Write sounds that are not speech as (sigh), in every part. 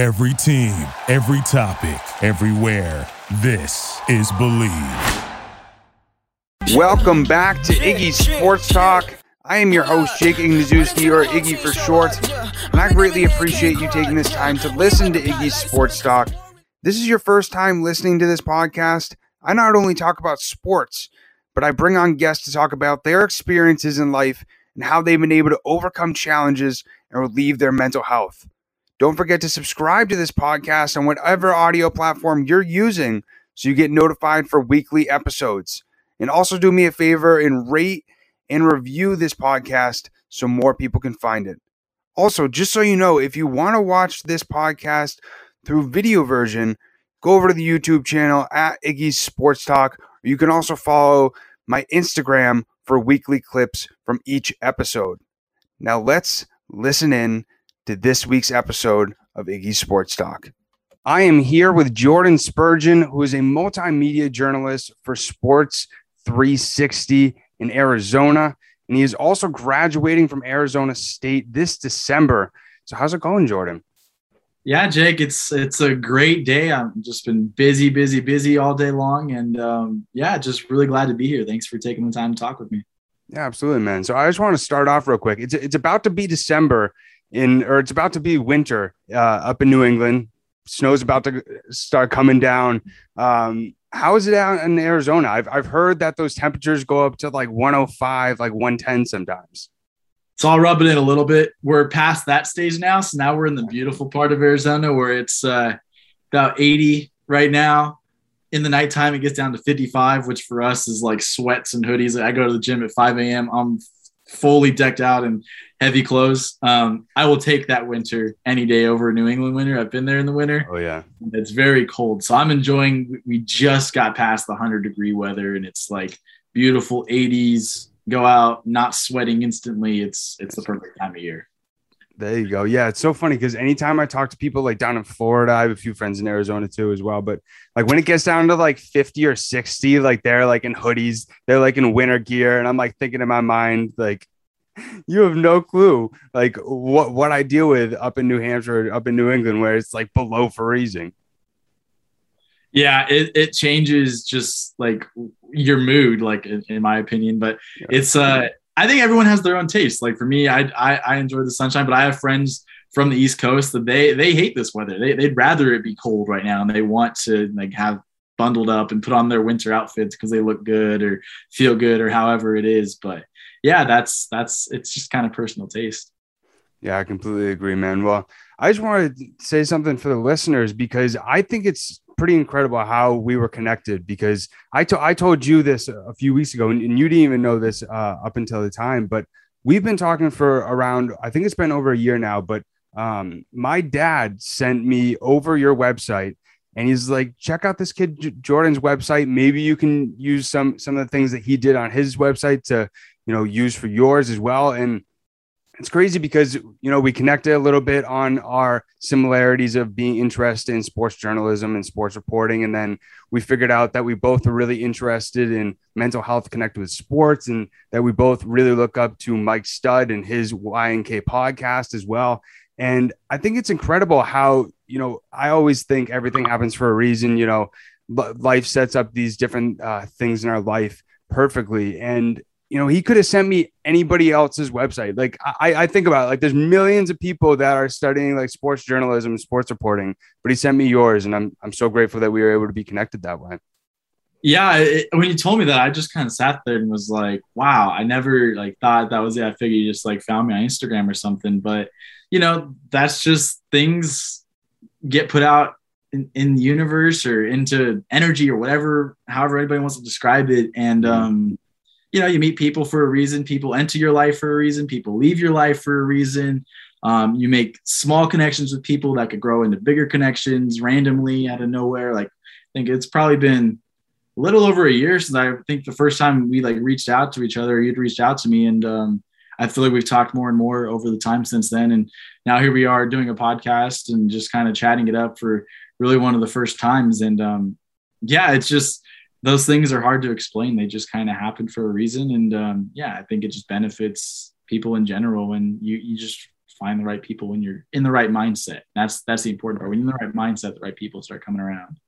Every team, every topic, everywhere. This is Believe. Welcome back to Iggy Sports Talk. I am your host, Jake Ignazewski, or Iggy for short, and I greatly appreciate you taking this time to listen to Iggy Sports Talk. This is your first time listening to this podcast. I not only talk about sports, but I bring on guests to talk about their experiences in life and how they've been able to overcome challenges and relieve their mental health. Don't forget to subscribe to this podcast on whatever audio platform you're using so you get notified for weekly episodes. And also do me a favor and rate and review this podcast so more people can find it. Also, just so you know, if you want to watch this podcast through video version, go over to the YouTube channel at Iggy's Sports Talk. You can also follow my Instagram for weekly clips from each episode. Now let's listen in to this week's episode of Iggy Sports Talk. I am here with Jordan Spurgeon, who is a multimedia journalist for Sports 360 in Arizona. And he is also graduating from Arizona State this December. So, how's it going, Jordan? Yeah, Jake, it's it's a great day. I've just been busy, busy, busy all day long, and um, yeah, just really glad to be here. Thanks for taking the time to talk with me. Yeah, absolutely, man. So I just want to start off real quick. It's it's about to be December, in or it's about to be winter uh, up in New England. Snow's about to start coming down. Um, how is it out in Arizona? I've I've heard that those temperatures go up to like 105, like 110 sometimes. It's all rubbing in a little bit. We're past that stage now, so now we're in the beautiful part of Arizona where it's uh, about 80 right now. In the nighttime, it gets down to 55, which for us is like sweats and hoodies. I go to the gym at 5 a.m. I'm fully decked out in heavy clothes. Um, I will take that winter any day over a New England winter. I've been there in the winter. Oh yeah, it's very cold, so I'm enjoying. We just got past the hundred degree weather, and it's like beautiful 80s. Go out, not sweating instantly. It's it's the perfect time of year. There you go. Yeah, it's so funny because anytime I talk to people like down in Florida, I have a few friends in Arizona too as well. But like when it gets down to like 50 or 60, like they're like in hoodies, they're like in winter gear. And I'm like thinking in my mind, like, you have no clue like what what I deal with up in New Hampshire, up in New England, where it's like below freezing. Yeah, it, it changes just like your mood, like in, in my opinion. But yeah. it's uh I think everyone has their own taste. Like for me, I, I, I enjoy the sunshine, but I have friends from the East Coast that they they hate this weather. They they'd rather it be cold right now, and they want to like have bundled up and put on their winter outfits because they look good or feel good or however it is. But yeah, that's that's it's just kind of personal taste. Yeah, I completely agree, man. Well, I just wanted to say something for the listeners because I think it's pretty incredible how we were connected because I, to- I told you this a few weeks ago and, you didn't even know this uh, up until the time, but we've been talking for around, I think it's been over a year now, but um, my dad sent me over your website and he's like, check out this kid Jordan's website. Maybe you can use some, some of the things that he did on his website to, you know, use for yours as well. And it's crazy because you know we connected a little bit on our similarities of being interested in sports journalism and sports reporting. And then we figured out that we both are really interested in mental health connected with sports and that we both really look up to mike stud and his ynk podcast as well. And i think it's incredible how you know i always think everything happens for a reason you know life sets up these different uh, things in our life perfectly. And you know, he could have sent me anybody else's website. Like I, I think about it, like there's millions of people that are studying like sports journalism, and sports reporting, but he sent me yours, and I'm I'm so grateful that we were able to be connected that way. Yeah, it, when you told me that, I just kind of sat there and was like, "Wow!" I never like thought that was it. I figured you just like found me on Instagram or something, but you know, that's just things get put out in, in the universe or into energy or whatever, however anybody wants to describe it, and mm-hmm. um you know, you meet people for a reason. People enter your life for a reason. People leave your life for a reason. Um, you make small connections with people that could grow into bigger connections randomly out of nowhere. Like, I think it's probably been a little over a year since I think the first time we like reached out to each other, you'd reached out to me, and um, I feel like we've talked more and more over the time since then. And now here we are doing a podcast and just kind of chatting it up for really one of the first times. And um, yeah, it's just those things are hard to explain. They just kind of happen for a reason. And um, yeah, I think it just benefits people in general when you, you just find the right people when you're in the right mindset. That's that's the important part. When you're in the right mindset, the right people start coming around.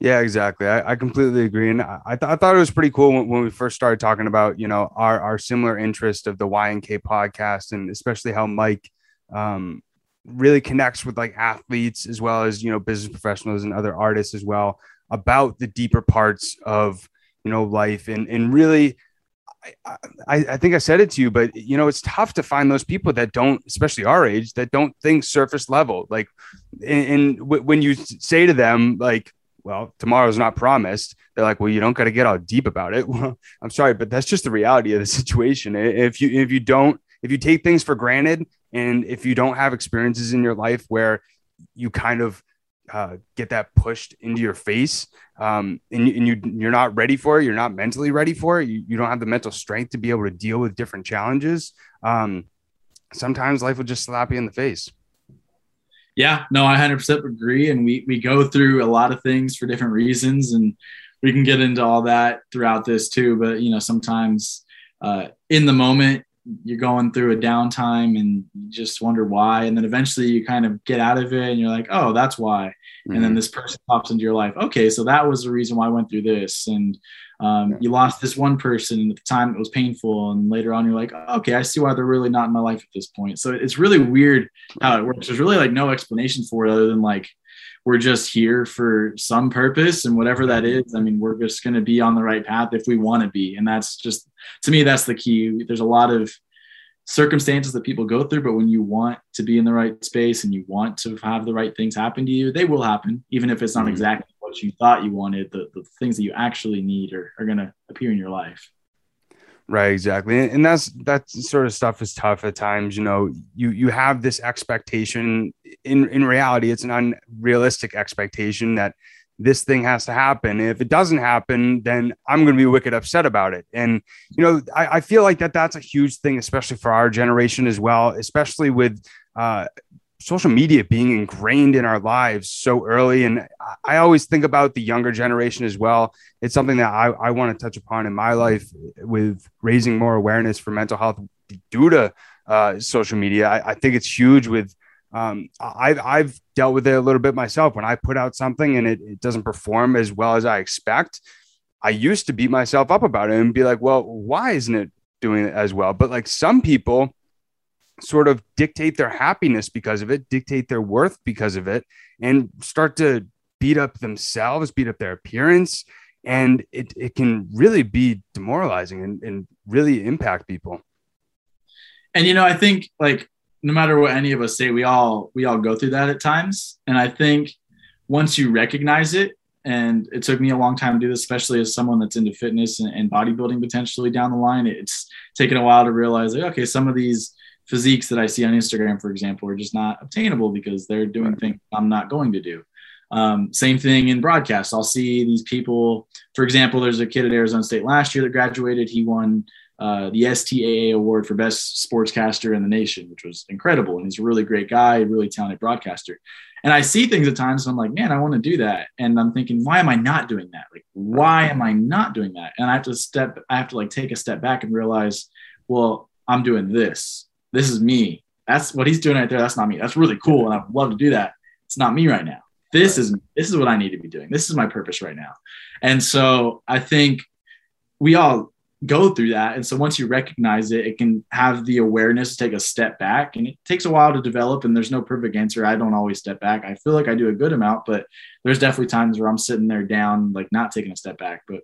Yeah, exactly. I, I completely agree, and I, th- I thought it was pretty cool when, when, we first started talking about you know our our similar interest of the Y and K podcast, and especially how Mike um, really connects with like athletes as well as you know business professionals and other artists as well about the deeper parts of you know life and and really I, I, think I said it to you, but you know, it's tough to find those people that don't, especially our age, that don't think surface level. Like, and, and w- when you say to them, like, well, tomorrow's not promised, they're like, well, you don't got to get all deep about it. (laughs) Well, I'm sorry, but that's just the reality of the (laughs) situation. If you, if you don't, if you take things for granted and if you don't have experiences in your life where you kind of uh, get that pushed into your face um, and, and you you're not ready for it you're not mentally ready for it you, you don't have the mental strength to be able to deal with different challenges um, sometimes life will just slap you in the face. Yeah no i 100% agree and we we go through a lot of things for different reasons and we can get into all that throughout this too but you know sometimes uh, in the moment you're going through a downtime and you just wonder why and then eventually you kind of get out of it and you're like oh that's why mm-hmm. and then mm-hmm. this person pops into your life okay so that was the reason why i went through this and um, you lost this one person and at the time it was painful and later on you're like oh, okay i see why they're really not in my life at this point so it's really weird how it works there's really like no explanation for it other than like we're just here for some purpose and whatever that is i mean we're just going to be on the right path if we want to be. And that's just to me that's the key. There's a lot of circumstances that people go through but when you want to be in the right space and you want to have the right things happen to you they will happen even if it's not mm-hmm. exactly what you thought you wanted. The, the things that you actually need are, are going to appear in your life Right, exactly. And that's that sort of stuff is tough at times. You know, you you have this expectation. In in reality, it's an unrealistic expectation that this thing has to happen. If it doesn't happen, then I'm going to be wicked upset about it. And you know, I, I feel like that that's a huge thing, especially for our generation as well, especially with uh, social media being ingrained in our lives so early. And I always think about the younger generation as well. It's something that I, I want to touch upon in my life with raising more awareness for mental health due to uh, social media. I, I, think it's huge with, um, I've, I've dealt with it a little bit myself when I put out something and it, it doesn't perform as well as I expect. I used to beat myself up about it and be like, well, why isn't it doing it as well? But like some people, sort of dictate their happiness because of it, dictate their worth because of it, and start to beat up themselves, beat up their appearance. And it, it can really be demoralizing and, and really impact people. And, you know, I think like no matter what any of us say, we all, we all go through that at times. And I think once you recognize it, and it took me a long time to do this, especially as someone that's into fitness and, and bodybuilding potentially down the line. It's taken a while to realize, like, okay, some of these physiques that I see on Instagram, for example, are just not obtainable because they're doing things I'm not going to do. Um, same thing in broadcast. I'll see these people. For example, there's a kid at Arizona State last year that graduated. He won uh, the STAA award for best sportscaster in the nation, which was incredible. And he's a really great guy, really talented broadcaster. And I see things at times, and I'm like, man, I want to do that. And I'm thinking, why am I not doing that? Like, why am I not doing that? And I have to step, I have to like take a step back and realize, well, I'm doing this this is me. That's what he's doing right there. That's not me. That's really cool. And I'd love to do that. It's not me right now. This is this is what I need to be doing. This is my purpose right now. And so I think we all go through that. And so once you recognize it, it can have the awareness to take a step back. And it takes a while to develop. And there's no perfect answer. I don't always step back. I feel like I do a good amount, but there's definitely times where I'm sitting there down, like not taking a step back. But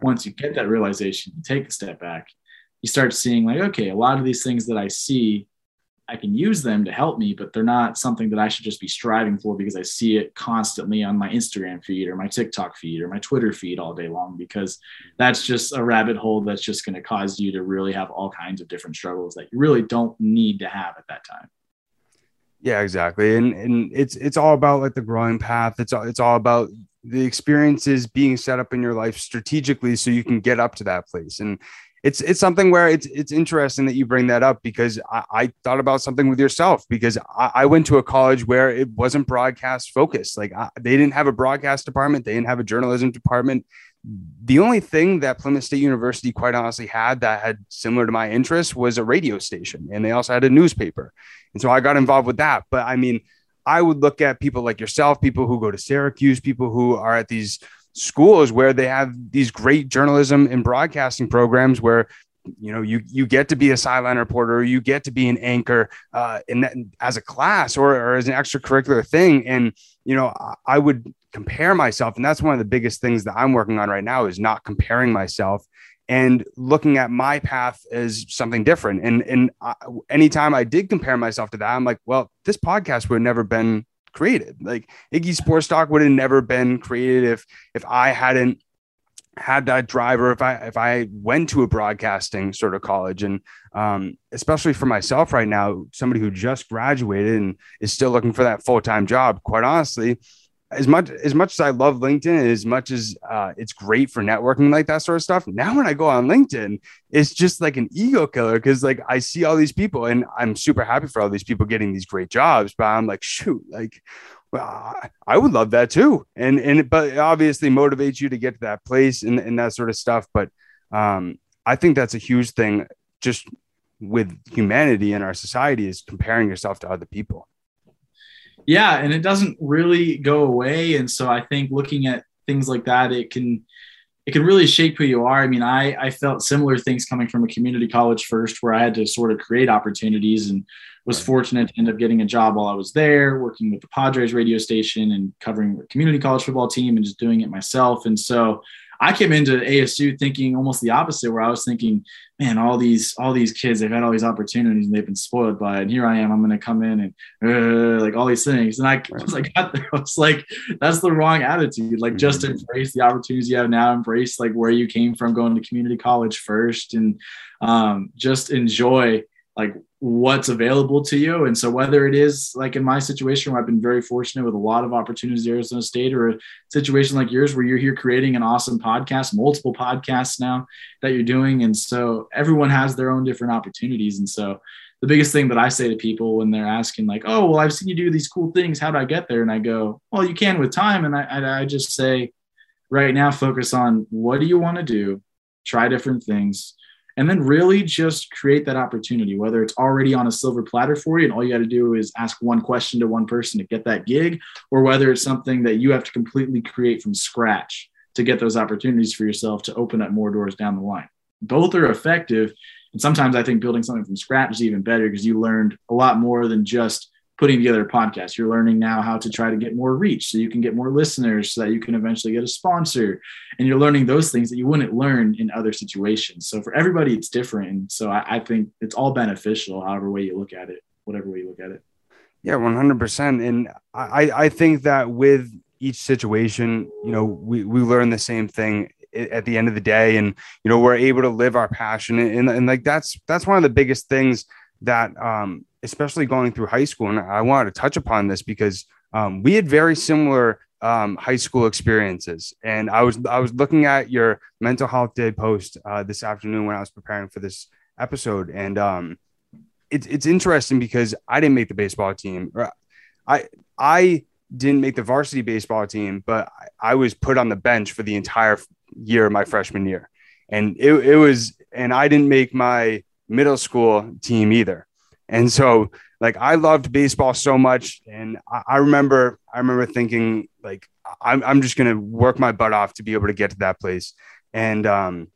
once you get that realization, you take a step back, you start seeing like, okay, a lot of these things that I see, I can use them to help me, but they're not something that I should just be striving for because I see it constantly on my Instagram feed or my TikTok feed or my Twitter feed all day long, because that's just a rabbit hole that's just going to cause you to really have all kinds of different struggles that you really don't need to have at that time. Yeah, exactly. And and it's it's all about like the growing path. It's all it's all about the experiences being set up in your life strategically so you can get up to that place. And it's it's something where it's it's interesting that you bring that up because I, I thought about something with yourself because I, I, went to a college where it wasn't broadcast focused. Like I, they didn't have a broadcast department, they didn't have a journalism department. the only thing that Plymouth State University quite honestly had that had similar to my interest was a radio station and they also had a newspaper. And so I got involved with that. But I mean, I would look at people like yourself, people who go to Syracuse, people who are at these schools where they have these great journalism and broadcasting programs where you know you you get to be a sideline reporter you get to be an anchor uh, in that, as a class or, or as an extracurricular thing. And you know I, would compare myself and that's one of the biggest things that i'm working on right now is not comparing myself and looking at my path as something different. And and I, anytime i did compare myself to that i'm like well this podcast would have never been created. Like iggy sports talk would have never been created if if i hadn't had that driver if i if i went to a broadcasting sort of college. And um, especially for myself right now somebody who just graduated and is still looking for that full-time job quite honestly as much as much as i love linkedin as much as uh, it's great for networking like that sort of stuff now when i go on linkedin it's just like an ego killer because like i see all these people and i'm super happy for all these people getting these great jobs but i'm like shoot like well, I would love that too. And and but it obviously motivates you to get to that place and, and that sort of stuff. But um, I think that's a huge thing just with humanity in our society is comparing yourself to other people. Yeah, and it doesn't really go away. And so I think looking at things like that, it can it can really shape who you are. I mean, I I felt similar things coming from a community college first, where I had to sort of create opportunities and was fortunate to end up getting a job while I was there, working with the Padres radio station and covering the community college football team and just doing it myself. And so I came into ASU thinking almost the opposite, where I was thinking, man, all these all these kids, they've had all these opportunities and they've been spoiled by it. And here I am, I'm going to come in and uh, like all these things. And I was like, (laughs) got there, I was like, that's the wrong attitude. Like, just mm-hmm. embrace the opportunities you have now. Embrace like where you came from, going to community college first, and um, just enjoy like what's available to you. And so whether it is like in my situation where I've been very fortunate with a lot of opportunities at Arizona State or a situation like yours where you're here creating an awesome podcast, multiple podcasts now that you're doing. And so everyone has their own different opportunities. And so the biggest thing that I say to people when they're asking like, oh, well, I've seen you do these cool things. How do I get there? And I go, well, you can with time. And I, I, I just say right now, focus on what do you want to do? Try different things and then really just create that opportunity, whether it's already on a silver platter for you and all you got to do is ask one question to one person to get that gig, or whether it's something that you have to completely create from scratch to get those opportunities for yourself to open up more doors down the line. Both are effective. And sometimes I think building something from scratch is even better because you learned a lot more than just putting together a podcast. You're learning now how to try to get more reach so you can get more listeners so that you can eventually get a sponsor. And you're learning those things that you wouldn't learn in other situations. So for everybody, it's different. And so I, I think it's all beneficial, however way you look at it, whatever way you look at it. Yeah, 100%. And I, I think that with each situation, you know, we, we learn the same thing at the end of the day. And, you know, we're able to live our passion. And, and like, that's, that's one of the biggest things that, um, especially going through high school, and I wanted to touch upon this because um, we had very similar um, high school experiences. And I was I was looking at your mental health day post uh, this afternoon when I was preparing for this episode, and um, it's it's interesting because I didn't make the baseball team. I I didn't make the varsity baseball team, but I was put on the bench for the entire year of my freshman year, and it, it was and I didn't make my middle school team either. And so like I loved baseball so much. And I, I remember, I remember thinking like, I'm, I'm just going to work my butt off to be able to get to that place. And um,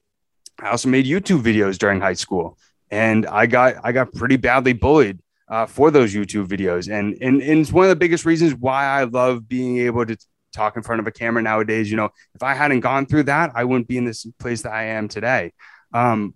I also made YouTube videos during high school and I got, I got pretty badly bullied uh, for those YouTube videos. And, and, and it's one of the biggest reasons why I love being able to talk in front of a camera nowadays. You know, if I hadn't gone through that, I wouldn't be in this place that I am today. Um,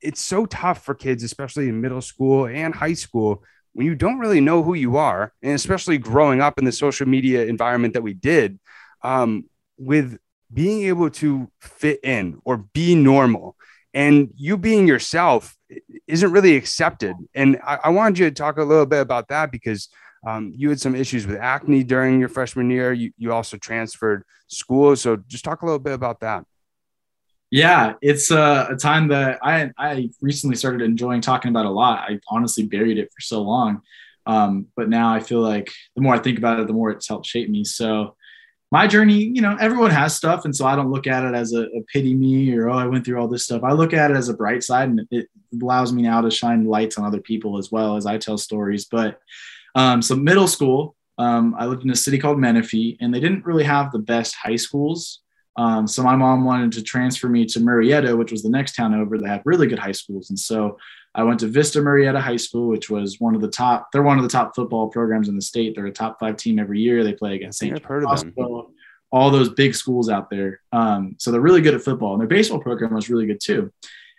it's so tough for kids, especially in middle school and high school, when you don't really know who you are, and especially growing up in the social media environment that we did, um, with being able to fit in or be normal and you being yourself isn't really accepted. And I, I wanted you to talk a little bit about that because um, you had some issues with acne during your freshman year. You, you also transferred schools. So just talk a little bit about that. Yeah, it's a, a, time that I I recently started enjoying talking about a lot. I honestly buried it for so long, um, but now I feel like the more I think about it, the more it's helped shape me. So my journey, you know, everyone has stuff. And so I don't look at it as a, a, pity me or, oh, I went through all this stuff. I look at it as a bright side and it allows me now to shine lights on other people as well as I tell stories. But um, so middle school, um, I lived in a city called Menifee and they didn't really have the best high schools. Um, so my mom wanted to transfer me to Murrieta, which was the next town over that had really good high schools. And so I went to Vista Murrieta High School, which was one of the top. They're one of the top football programs in the state. They're a top five team every year. They play against St. Hospital, all those big schools out there. Um, so they're really good at football, and their baseball program was really good too.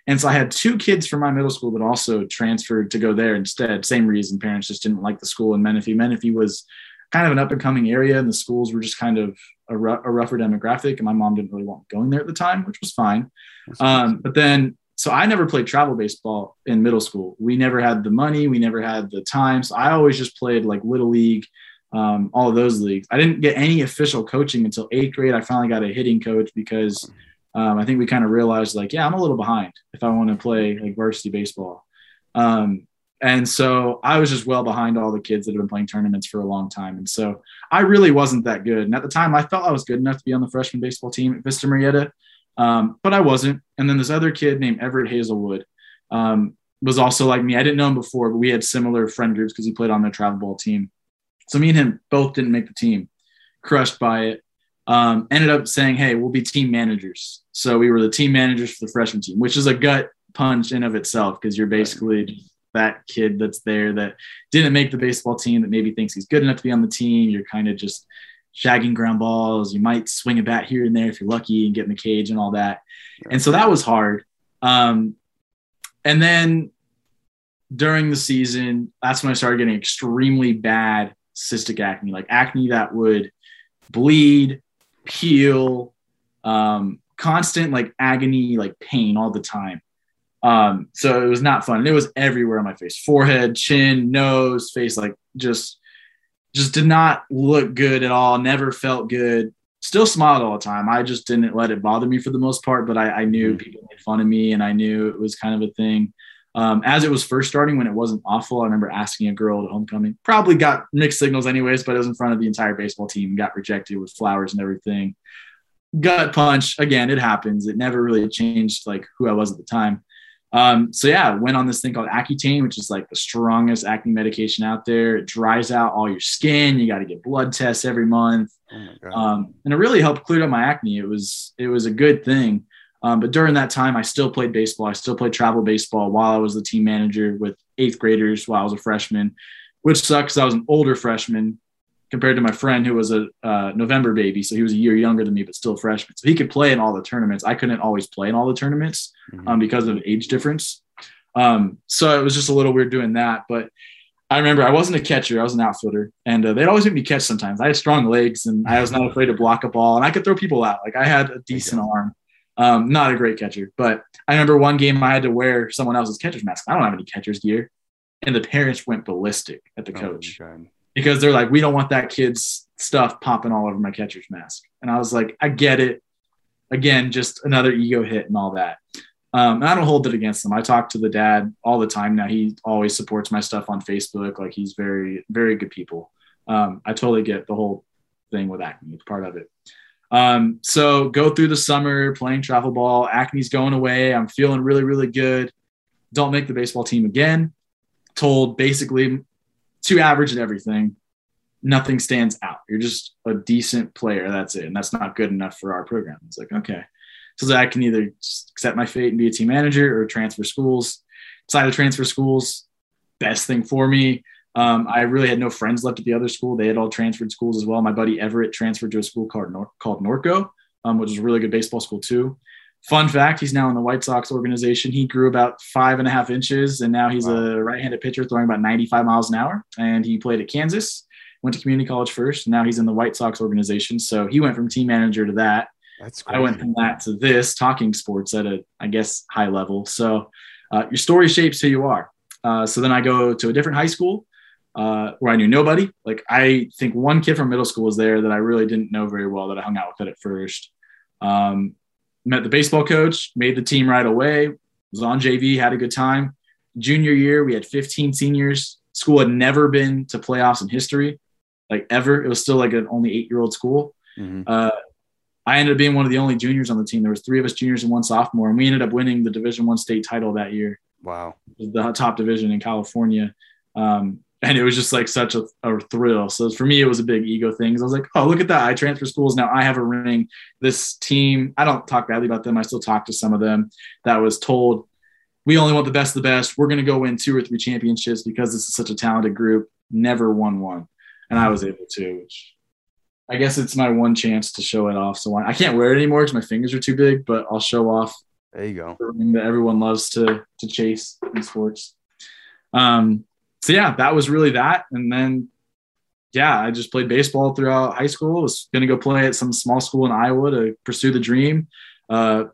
And so I had two kids from my middle school that also transferred to go there instead. Same reason, parents just didn't like the school in Menifee. Menifee was kind of an up and coming area, and the schools were just kind of a, r- a rougher demographic. And my mom didn't really want going there at the time, which was fine. Um, but then so I never played travel baseball in middle school. We never had the money, we never had the time. So I always just played like little league, um, all of those leagues. I didn't get any official coaching until eighth grade. I finally got a hitting coach because um, I think we kind of realized like, yeah, I'm a little behind if I want to play like varsity baseball. Um, and so I was just well behind all the kids that have been playing tournaments for a long time. And so I really wasn't that good. And at the time, I felt I was good enough to be on the freshman baseball team at Vista Murrieta. Um, but I wasn't. And then this other kid named Everett Hazelwood um, was also like me. I didn't know him before, but we had similar friend groups because he played on the travel ball team. So me and him both didn't make the team. Crushed by it. Um, ended up saying, "Hey, we'll be team managers." So we were the team managers for the freshman team, which is a gut punch in of itself because you're basically that kid that's there that didn't make the baseball team that maybe thinks he's good enough to be on the team. You're kind of just shagging ground balls. You might swing a bat here and there if you're lucky and get in the cage and all that. And so that was hard. Um, and then during the season, that's when I started getting extremely bad cystic acne, like acne that would bleed, peel, um, constant like agony, like pain all the time. Um, so it was not fun. And it was everywhere on my face, forehead, chin, nose, face, like just just did not look good at all. Never felt good. Still smiled all the time. I just didn't let it bother me for the most part, but I, I knew mm-hmm. people made fun of me and I knew it was kind of a thing. Um, as it was first starting, when it wasn't awful, I remember asking a girl at homecoming, probably got mixed signals anyways, but it was in front of the entire baseball team, got rejected with flowers and everything. Gut punch. Again, it happens. It never really changed like who I was at the time. Um, so yeah, went on this thing called Accutane, which is like the strongest acne medication out there. It dries out all your skin. You got to get blood tests every month. Oh um, and it really helped clear up my acne. It was, it was a good thing. Um, but during that time, I still played baseball. I still played travel baseball while I was the team manager with eighth graders while I was a freshman, which sucks. I was an older freshman compared to my friend who was a uh, November baby. So he was a year younger than me, but still freshman. So he could play in all the tournaments. I couldn't always play in all the tournaments mm-hmm. um, because of age difference. Um, so it was just a little weird doing that. But I remember I wasn't a catcher, I was an outfielder, and uh, they'd always make me catch sometimes. I had strong legs and I was not afraid to block a ball, and I could throw people out. Like I had a decent arm. Um, not a great catcher, but I remember one game I had to wear someone else's catcher's mask. I don't have any catcher's gear. And the parents went ballistic at the oh, coach. Because they're like, we don't want that kid's stuff popping all over my catcher's mask. And I was like, I get it. Again, just another ego hit and all that. Um, and I don't hold it against them. I talk to the dad all the time now. He always supports my stuff on Facebook. Like he's very, very good people. Um, I totally get the whole thing with acne. It's part of it. Um, so go through the summer playing travel ball. Acne's going away. I'm feeling really, really good. Don't make the baseball team again. Told basically too average at everything. Nothing stands out. You're just a decent player. That's it. And that's not good enough for our program. It's like, okay. So I can either accept my fate and be a team manager or transfer schools. Decided to transfer schools. Best thing for me. Um, I really had no friends left at the other school. They had all transferred schools as well. My buddy Everett transferred to a school called, Nor- called Norco, um, which is a really good baseball school too. Fun fact: He's now in the White Sox organization. He grew about five and a half inches, and now he's wow. a right-handed pitcher throwing about 95 miles an hour. And he played at Kansas, went to community college first. Now he's in the White Sox organization. So he went from team manager to that. That's crazy. I went from that to this, talking sports at a, I guess, high level. So uh, your story shapes who you are. Uh, so then I go to a different high school uh, where I knew nobody. Like I think one kid from middle school was there that I really didn't know very well that I hung out with at first. Um, met the baseball coach, made the team right away, was on JV, had a good time. Junior year, we had 15 seniors. School had never been to playoffs in history, like ever. It was still like an only eight year old school. Mm-hmm. Uh, I ended up being one of the only juniors on the team. There was three of us juniors and one sophomore, and we ended up winning the Division One state title that year. Wow, the top division in California. Um, and it was just like such a, a, thrill. So for me, it was a big ego thing. I was like, oh, look at that! I transfer schools now. I have a ring. This team, I don't talk badly about them. I still talk to some of them. That was told, we only want the best of the best. We're going to go win two or three championships because this is such a talented group. Never won one, and I was able to. Which I guess it's my one chance to show it off. So I can't wear it anymore because my fingers are too big. But I'll show off. There you go. The ring that everyone loves to to chase in sports. Um, so yeah, that was really that. And then, yeah, I just played baseball throughout high school. Was going to go play at some small school in Iowa to pursue the dream. Uh,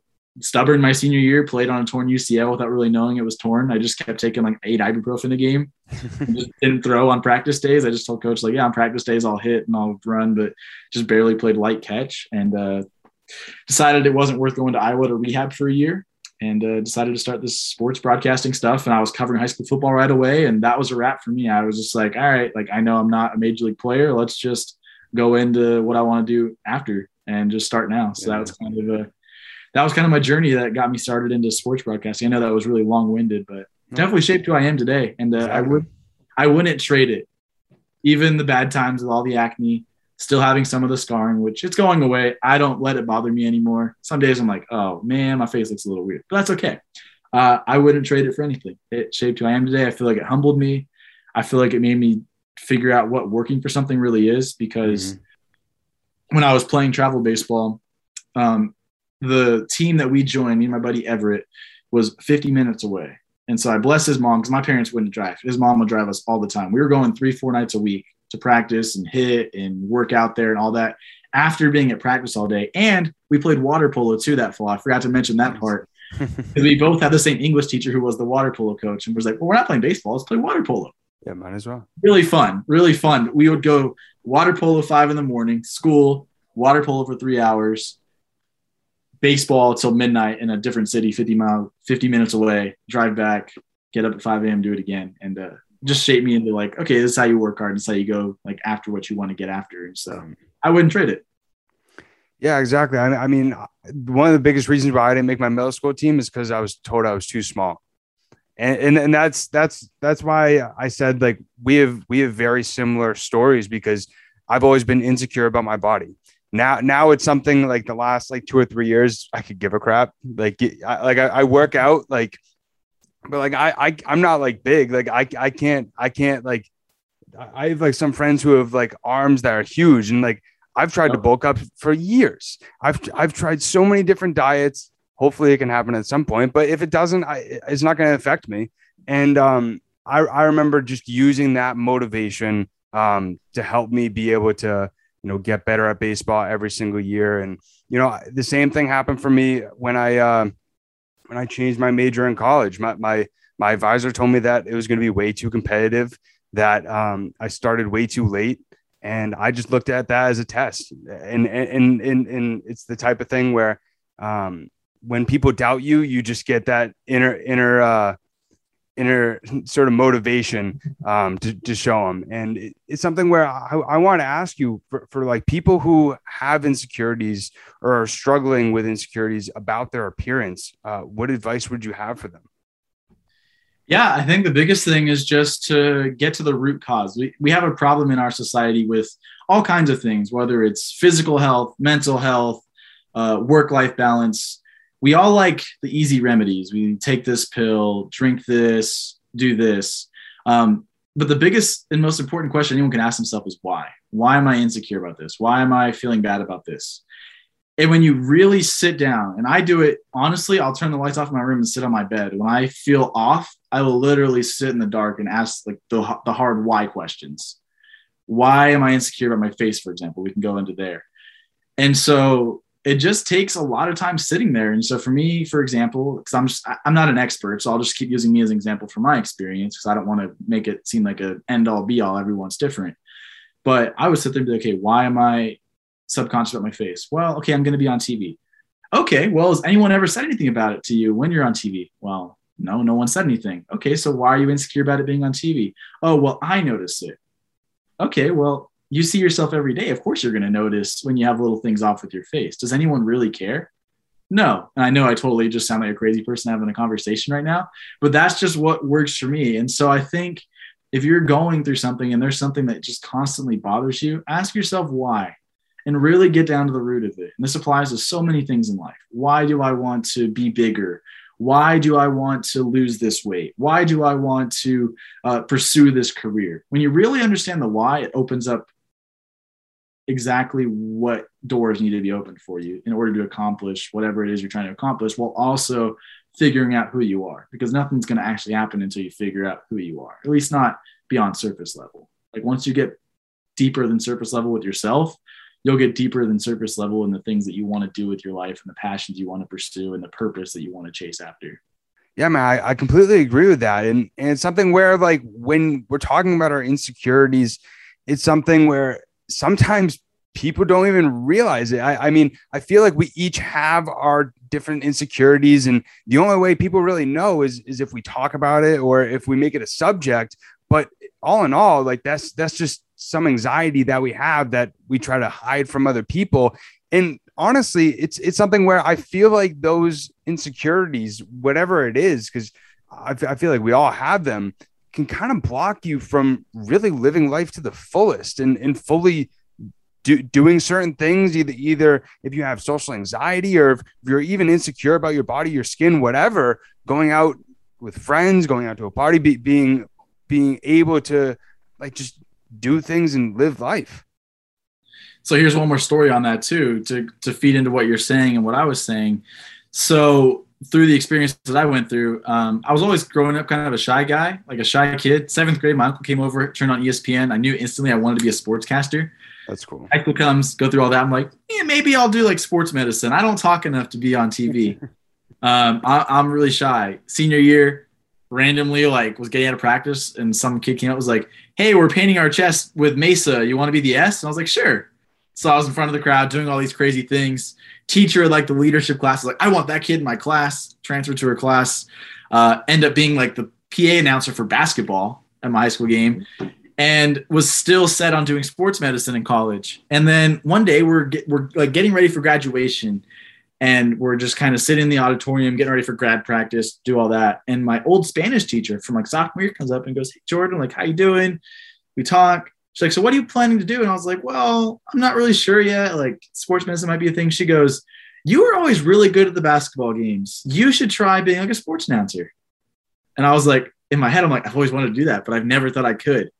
stubborn my senior year, played on a torn UCL without really knowing it was torn. I just kept taking like eight ibuprofen a game. (laughs) just didn't throw on practice days. I just told coach like, yeah, on practice days I'll hit and I'll run, but just barely played light catch and uh, decided it wasn't worth going to Iowa to rehab for a year and uh, decided to start this sports broadcasting stuff. And I was covering high school football right away, and that was a wrap for me. I was just like, all right, like I know I'm not a major league player. Let's just go into what I want to do after and just start now. So yeah. that was kind of a that was kind of my journey that got me started into sports broadcasting. I know that was really long winded, but definitely shaped who I am today. And uh, exactly. I would I wouldn't trade it, even the bad times with all the acne still having some of the scarring, which it's going away. I don't let it bother me anymore. Some days I'm like, oh man, my face looks a little weird, but that's okay. Uh, I wouldn't trade it for anything. It shaped who I am today. I feel like it humbled me. I feel like it made me figure out what working for something really is because mm-hmm. when I was playing travel baseball, um, the team that we joined, me and my buddy Everett, was 50 minutes away. And so I blessed his mom because my parents wouldn't drive. His mom would drive us all the time. We were going three, four nights a week to practice and hit and work out there and all that after being at practice all day. And we played water polo too that fall. I forgot to mention that part. (laughs) we both had the same English teacher who was the water polo coach and was like, well, we're not playing baseball. Let's play water polo. Yeah, might as well. Really fun. Really fun. We would go water polo five in the morning, school, water polo for three hours, baseball till midnight in a different city, 50 mile, 50 minutes away, drive back, get up at 5 a.m., do it again. And uh, just shaped me into like, okay, this is how you work hard. This is how you go like after what you want to get after. So I wouldn't trade it. Yeah, exactly. I, I mean, one of the biggest reasons why I didn't make my middle school team is because I was told I was too small. And, and and that's that's that's why I said like we have we have very similar stories because I've always been insecure about my body. Now now it's something like the last like two or three years I could give a crap. Like I, like I, I work out like but like I, I I'm not like big. Like I I can't I can't like I have like some friends who have like arms that are huge and like I've tried to bulk up for years. I've I've tried so many different diets. Hopefully it can happen at some point, but if it doesn't, I, it's not going to affect me. And um, I I remember just using that motivation um, to help me be able to you know get better at baseball every single year. And you know the same thing happened for me when I. Uh, when I changed my major in college. My my my advisor told me that it was going to be way too competitive, that um, I started way too late, and I just looked at that as a test. And and and and it's the type of thing where um, when people doubt you, you just get that inner inner uh, inner sort of motivation um, to, to show them. And it, it's something where I, I want to ask you for, for like people who have insecurities or are struggling with insecurities about their appearance, uh, what advice would you have for them? Yeah, I think the biggest thing is just to get to the root cause. We, we have a problem in our society with all kinds of things, whether it's physical health, mental health, uh, work life balance we all like the easy remedies. We take this pill, drink this, do this. Um, but the biggest and most important question anyone can ask themselves is why? Why am I insecure about this? Why am I feeling bad about this? And when you really sit down, and I do it honestly, I'll turn the lights off in my room and sit on my bed. When I feel off, I will literally sit in the dark and ask like the, the hard why questions. Why am I insecure about my face, for example? We can go into there. And so it just takes a lot of time sitting there. And so for me, for example, because I'm just I'm not an expert, so I'll just keep using me as an example from my experience because I don't want to make it seem like a end all be all. Everyone's different. But I would sit there and be like, okay, why am I subconscious about my face? Well, okay, I'm going to be on TV. Okay, well, has anyone ever said anything about it to you when you're on TV? Well, no, no one said anything. Okay, so why are you insecure about it being on TV? Oh, well, I noticed it. Okay, well, you see yourself every day. Of course, you're going to notice when you have little things off with your face. Does anyone really care? No. And I know I totally just sound like a crazy person having a conversation right now, but that's just what works for me. And so I think if you're going through something and there's something that just constantly bothers you, ask yourself why and really get down to the root of it. And this applies to so many things in life. Why do I want to be bigger? Why do I want to lose this weight? Why do I want to uh, pursue this career? When you really understand the why, it opens up exactly what doors need to be opened for you in order to accomplish whatever it is you're trying to accomplish while also figuring out who you are because nothing's going to actually happen until you figure out who you are at least not beyond surface level. Like once you get deeper than surface level with yourself you'll get deeper than surface level in the things that you want to do with your life and the passions you want to pursue and the purpose that you want to chase after. Yeah man I, I completely agree with that. And, and it's something where like when we're talking about our insecurities it's something where sometimes people don't even realize it. I, I, mean, I feel like we each have our different insecurities, and the only way people really know is is if we talk about it or if we make it a subject. But all in all, like that's that's just some anxiety that we have that we try to hide from other people. And honestly, it's it's something where I feel like those insecurities, whatever it is, because I, I feel like we all have them, can kind of block you from really living life to the fullest and, and fully do, doing certain things either either if you have social anxiety or if you're even insecure about your body your skin whatever going out with friends going out to a party be, being being able to like just do things and live life. So here's one more story on that too to to feed into what you're saying and what i was saying. So through the experience that I went through, um, I was always growing up kind of a shy guy, like a shy kid. Seventh grade, my uncle came over, turned on ESPN. I knew instantly I wanted to be a sportscaster. That's cool. School comes, go through all that. I'm like, yeah, maybe I'll do like sports medicine. I don't talk enough to be on TV. (laughs) um, I, I'm really shy. Senior year, randomly like was getting out of practice, and some kid came out was like, "Hey, we're painting our chest with Mesa. You want to be the S?" And I was like, "Sure." So I was in front of the crowd doing all these crazy things. Teacher, like the leadership class, like, "I want that kid in my class." Transferred to her class. Uh, end up being like the PA announcer for basketball at my high school game and was still set on doing sports medicine in college. And then one day we're get, we're like getting ready for graduation, and we're just kind of sitting in the auditorium, getting ready for grad practice, do all that. And my old Spanish teacher from like sophomore year comes up and goes, "Hey Jordan, like how you doing?" We talk. She's like, "So what are you planning to do?" And I was like, "Well, I'm not really sure yet. Like sports medicine might be a thing." She goes, "You were always really good at the basketball games. You should try being like a sports announcer." And I was like, in my head, I'm like, I've always wanted to do that, but I've never thought I could.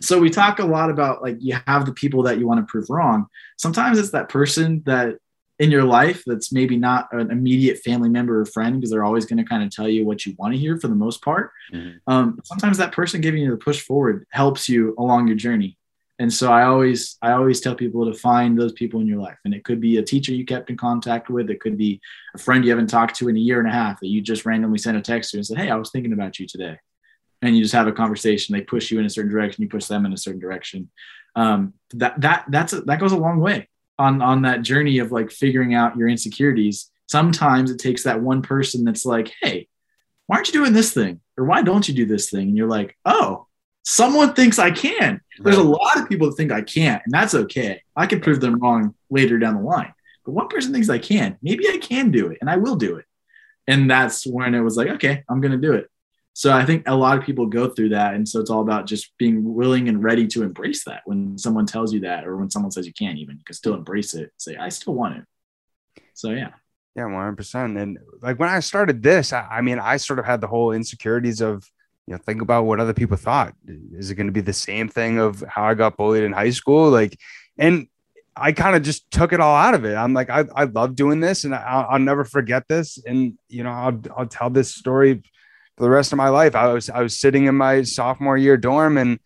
So we talk a lot about like you have the people that you want to prove wrong. Sometimes it's that person that in your life that's maybe not an immediate family member or friend because they're always going to kind of tell you what you want to hear for the most part. Mm-hmm. Um, sometimes that person giving you the push forward helps you along your journey. And so I always I always tell people to find those people in your life, and it could be a teacher you kept in contact with, it could be a friend you haven't talked to in a year and a half that you just randomly sent a text to and said, "Hey, I was thinking about you today." and you just have a conversation. They push you in a certain direction, you push them in a certain direction. Um, that that that's a, that goes a long way on on that journey of like figuring out your insecurities. Sometimes it takes that one person that's like, "Hey, why aren't you doing this thing?" or "Why don't you do this thing?" And you're like, "Oh, someone thinks I can." There's a lot of people that think I can't, and that's okay. I can prove them wrong later down the line. But one person thinks I can. Maybe I can do it, and I will do it. And that's when it was like, okay, I'm going to do it. So I think a lot of people go through that. And so it's all about just being willing and ready to embrace that. When someone tells you that, or when someone says you can't even, you can still embrace it. Say, I still want it. So yeah. Yeah, 100%. And like when I started this, I, I mean, I sort of had the whole insecurities of, you know, think about what other people thought. Is it going to be the same thing of how I got bullied in high school? Like, and I kind of just took it all out of it. I'm like, I, I love doing this and I'll, I'll never forget this. And, you know, I'll, I'll tell this story for the rest of my life. I was I was sitting in my sophomore year dorm and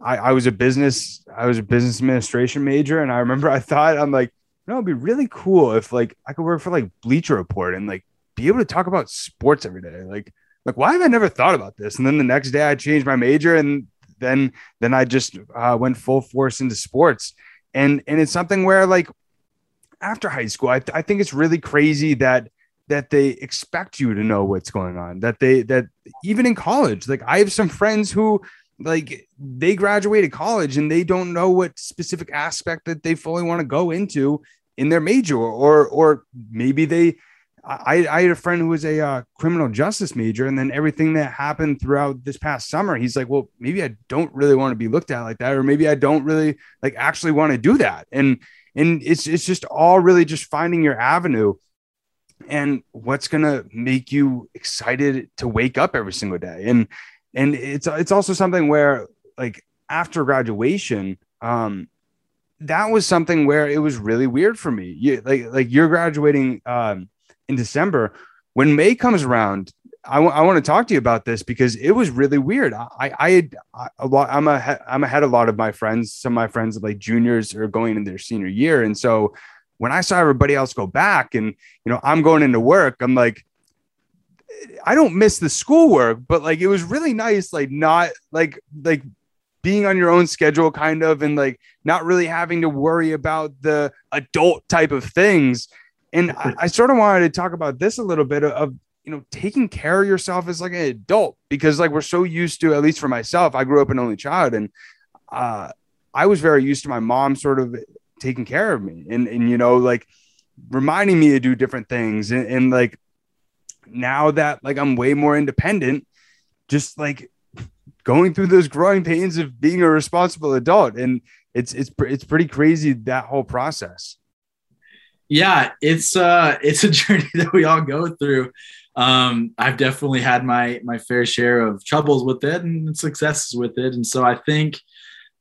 I, I was a business I was a business administration major and I remember I thought I'm like you know it'd be really cool if like I could work for like Bleacher Report and like be able to talk about sports every day like like why have I never thought about this? And then the next day I changed my major and then then I just uh, went full force into sports. And and it's something where like after high school I, I think it's really crazy that that they expect you to know what's going on that they that even in college like i have some friends who like they graduated college and they don't know what specific aspect that they fully want to go into in their major or or maybe they I, I had a friend who was a uh, criminal justice major, and then everything that happened throughout this past summer, he's like, well, maybe I don't really want to be looked at like that, or maybe I don't really like actually want to do that. And and it's it's just all really just finding your avenue and what's gonna make you excited to wake up every single day. And and it's it's also something where like after graduation, um, that was something where it was really weird for me. You like like you're graduating um in December. When May comes around, I, w- I want to talk to you about this because it was really weird. I, I had a lot, I'm a, I'm ahead of a lot of my friends. Some of my friends like juniors are going in their senior year. And so when I saw everybody else go back and, you know, I'm going into work, I'm like, I don't miss the schoolwork, but like, it was really nice. Like not like, like being on your own schedule kind of, and like not really having to worry about the adult type of things and I, (laughs) I, sort of wanted to talk about this a little bit of, of, you know taking care of yourself as like an adult because like we're so used to at least for myself i grew up an only child and uh, i was very used to my mom sort of taking care of me and and you know like reminding me to do different things and, and like now that like i'm way more independent just like going through those growing pains of being a responsible adult and it's it's it's pretty crazy that whole process yeah, it's uh (laughs) it's a journey that we all go through. Um, I've definitely had my my fair share of troubles with it and successes with it, and so I think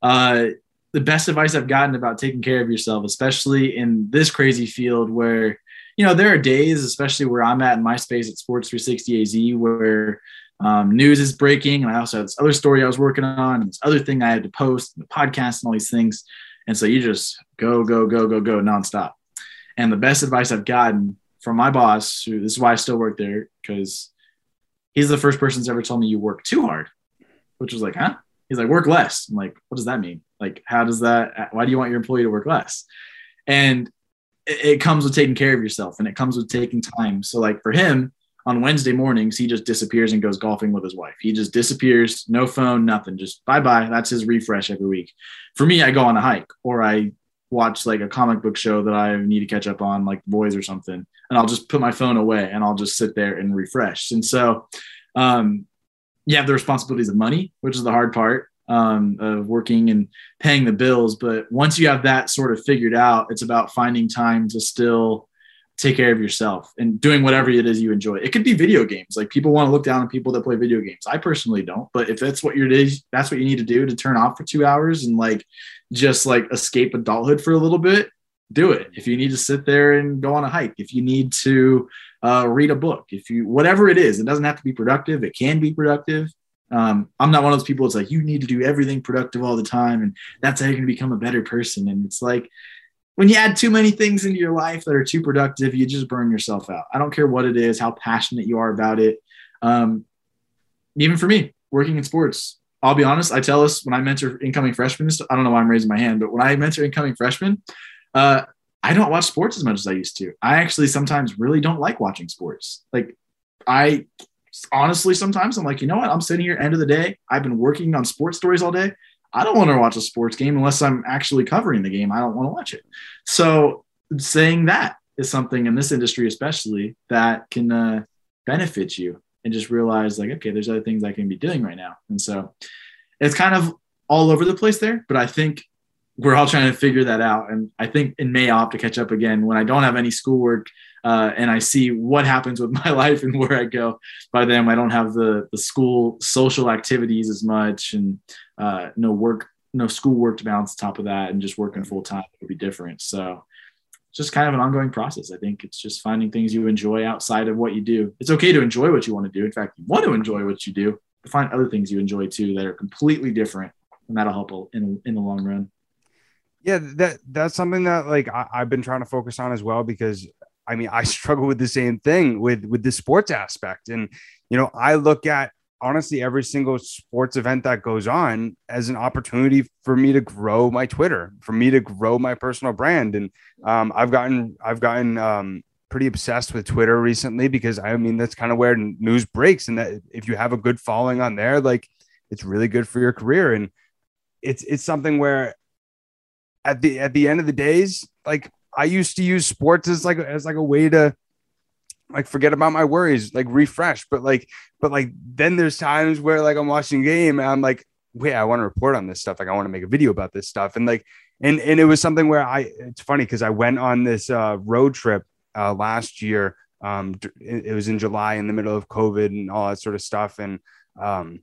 uh, the best advice I've gotten about taking care of yourself, especially in this crazy field where you know there are days, especially where I'm at in my space at Sports 360 AZ, where um, news is breaking, and I also had this other story I was working on, and this other thing I had to post, and the podcast, and all these things, and so you just go, go, go, go, go nonstop. And the best advice I've gotten from my boss, who this is why I still work there, because he's the first person that's ever told me you work too hard, which was like, huh? He's like, work less. I'm like, what does that mean? Like, how does that, why do you want your employee to work less? And it, it comes with taking care of yourself and it comes with taking time. So, like, for him, on Wednesday mornings, he just disappears and goes golfing with his wife. He just disappears, no phone, nothing, just bye bye. That's his refresh every week. For me, I go on a hike or I watch like a comic book show that I need to catch up on, like Boys or something, and I'll just put my phone away and I'll just sit there and refresh. And so, um, you have the responsibilities of money, which is the hard part um, of working and paying the bills. But once you have that sort of figured out, it's about finding time to still take care of yourself and doing whatever it is you enjoy. It could be video games. Like people want to look down on people that play video games. I personally don't, but if that's what you're that's what you need to do to turn off for 2 hours and like just like escape adulthood for a little bit, do it. If you need to sit there and go on a hike, if you need to uh, read a book, if you whatever it is, it doesn't have to be productive. It can be productive. Um, I'm not one of those people. It's like you need to do everything productive all the time, and that's how you're going to become a better person. And it's like when you add too many things into your life that are too productive, you just burn yourself out. I don't care what it is, how passionate you are about it. Um, even for me, working in sports, I'll be honest. I tell us when I mentor incoming freshmen. I don't know why I'm raising my hand, but when I mentor incoming freshmen, uh, I don't watch sports as much as I used to. I actually sometimes really don't like watching sports. Like I honestly sometimes I'm like, you know what? I'm sitting here end of the day. I've been working on sports stories all day. I don't want to watch a sports game unless I'm actually covering the game. I don't want to watch it. So saying that is something in this industry, especially that can uh, benefit you and just realize like, okay, there's other things I can be doing right now. And so it's kind of all over the place there, but I think we're all trying to figure that out. And I think in May I'll have to catch up again when I don't have any schoolwork uh, and I see what happens with (laughs) my life and where I go. By then, I don't have the the school social activities as much, and uh, no work, no school work to balance on top of that, and just working full time would be different. So just kind of an ongoing process. I think it's just finding things you enjoy outside of what you do. It's okay to enjoy what you want to do. In fact, you want to enjoy what you do, but find other things you enjoy too that are completely different, and that'll help in in the long run. Yeah, that that's something that like I, I've been trying to focus on as well because I mean I (laughs) struggle with the same thing with with the sports aspect, and you know I look at honestly every single sports event that goes on as an opportunity for me to grow my Twitter, for me to grow my personal brand. And um, I've gotten I've gotten um, pretty obsessed with Twitter recently because I mean that's kind of where news breaks, and that if you have a good following on there, like it's really good for your career. And it's it's something where at the at the end of the days, like I used to use sports as like as like a way to like forget about my worries, like refresh. But like, but like then there's times where like I'm watching a game and I'm like, wait, I want to report on this stuff. Like I want to make a video about this stuff. And like, and and it was something where I it's funny because I went on this uh, road trip uh, last year. Um, it, was in July in the middle of COVID and all that sort of stuff. And um,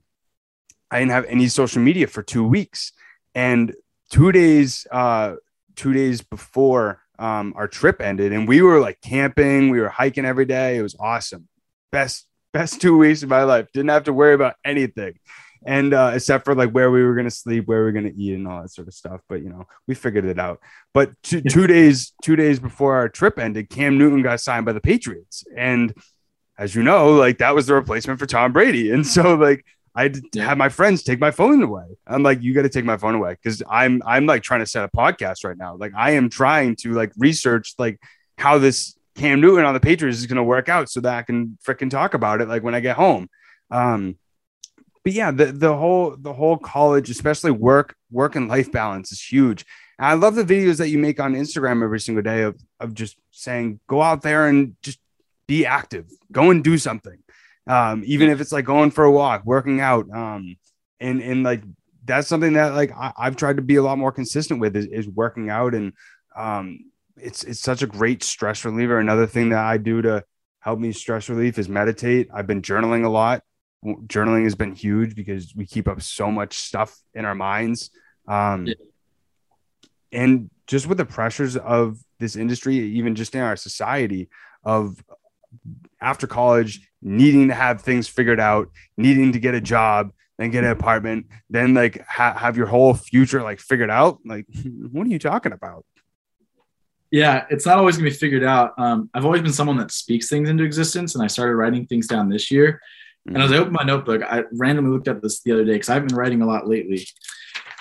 I didn't have any social media for two weeks. And two days, uh, two days before um, our trip ended, and we were like camping, we were hiking every day. It was awesome. Best best two weeks of my life. Didn't have to worry about anything, and uh, except for like where we were gonna sleep, where we were gonna eat, and all that sort of stuff. But you know, we figured it out. But two, two days two days before our trip ended, Cam Newton got signed by the Patriots, and as you know, like that was the replacement for Tom Brady, and so like I had my friends take my phone away. I'm like, you got to take my phone away because I'm I'm like trying to set a podcast right now. Like I am trying to like research like how this Cam Newton on the Patriots is going to work out so that I can freaking talk about it like when I get home. Um, but yeah, the the whole the whole college, especially work work and life balance, is huge. And I love the videos that you make on Instagram every single day of of just saying go out there and just be active, go and do something um, even if it's like going for a walk, working out, um, and and like that's something that like I, have tried to be a lot more consistent with is, is working out, and um, it's it's such a great stress reliever. Another thing that I do to help me stress relief is meditate. I've been journaling a lot. Journaling has been huge because we keep up so much stuff in our minds. Um, yeah. And just with the pressures of this industry, even just in our society, of after college needing to have things figured out, needing to get a job, then get an apartment, then like ha- have your whole future like figured out. Like, (laughs) what are you talking about? Yeah, it's not always gonna be figured out. Um, I've always been someone that speaks things into existence, and I started writing things down this year. Mm-hmm. And as I opened my notebook, I randomly looked at this the other day because I've been writing a lot lately,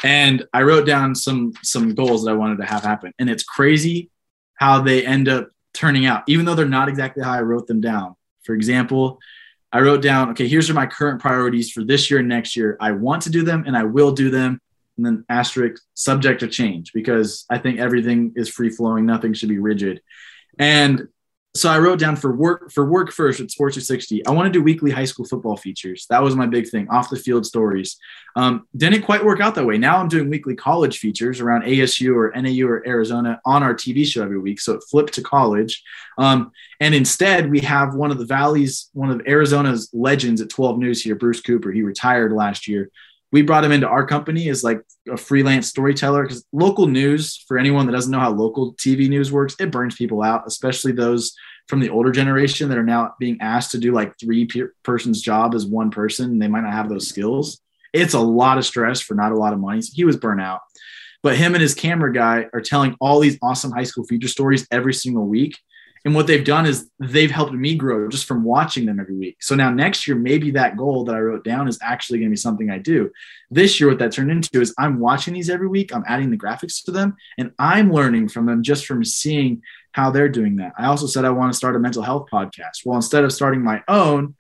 and I wrote down some some goals that I wanted to have happen. And it's crazy how they end up turning out, even though they're not exactly how I wrote them down. For example, I wrote down, okay, here's are my current priorities for this year and next year. I want to do them and I will do them. And then asterisk subject to change because I think everything is free flowing. Nothing should be rigid. And so I wrote down for work for work first at Sports 360. I want to do weekly high school football features. That was my big thing, off the field stories. Um, didn't quite work out that way. Now I'm doing weekly college features around ASU or NAU or Arizona on our TV show every week. So it flipped to college. Um, and instead, we have one of the Valley's, one of Arizona's legends at 12 News here, Bruce Cooper. He retired last year we brought him into our company as like a freelance storyteller because local news for anyone that doesn't know how local tv news works it burns people out especially those from the older generation that are now being asked to do like three per- person's job as one person they might not have those skills. It's a lot of stress for not a lot of money. So he was burnt out. But him and his camera guy are telling all these awesome high school feature stories every single week and what they've done is they've helped me grow just from watching them every week. So now next year, maybe that goal that I wrote down is actually going to be something I do. This year, what that turned into is I'm watching these every week, I'm adding the graphics to them, and I'm learning from them just from seeing how they're doing that. I also said I want to start a mental health podcast. Well, instead of starting my own,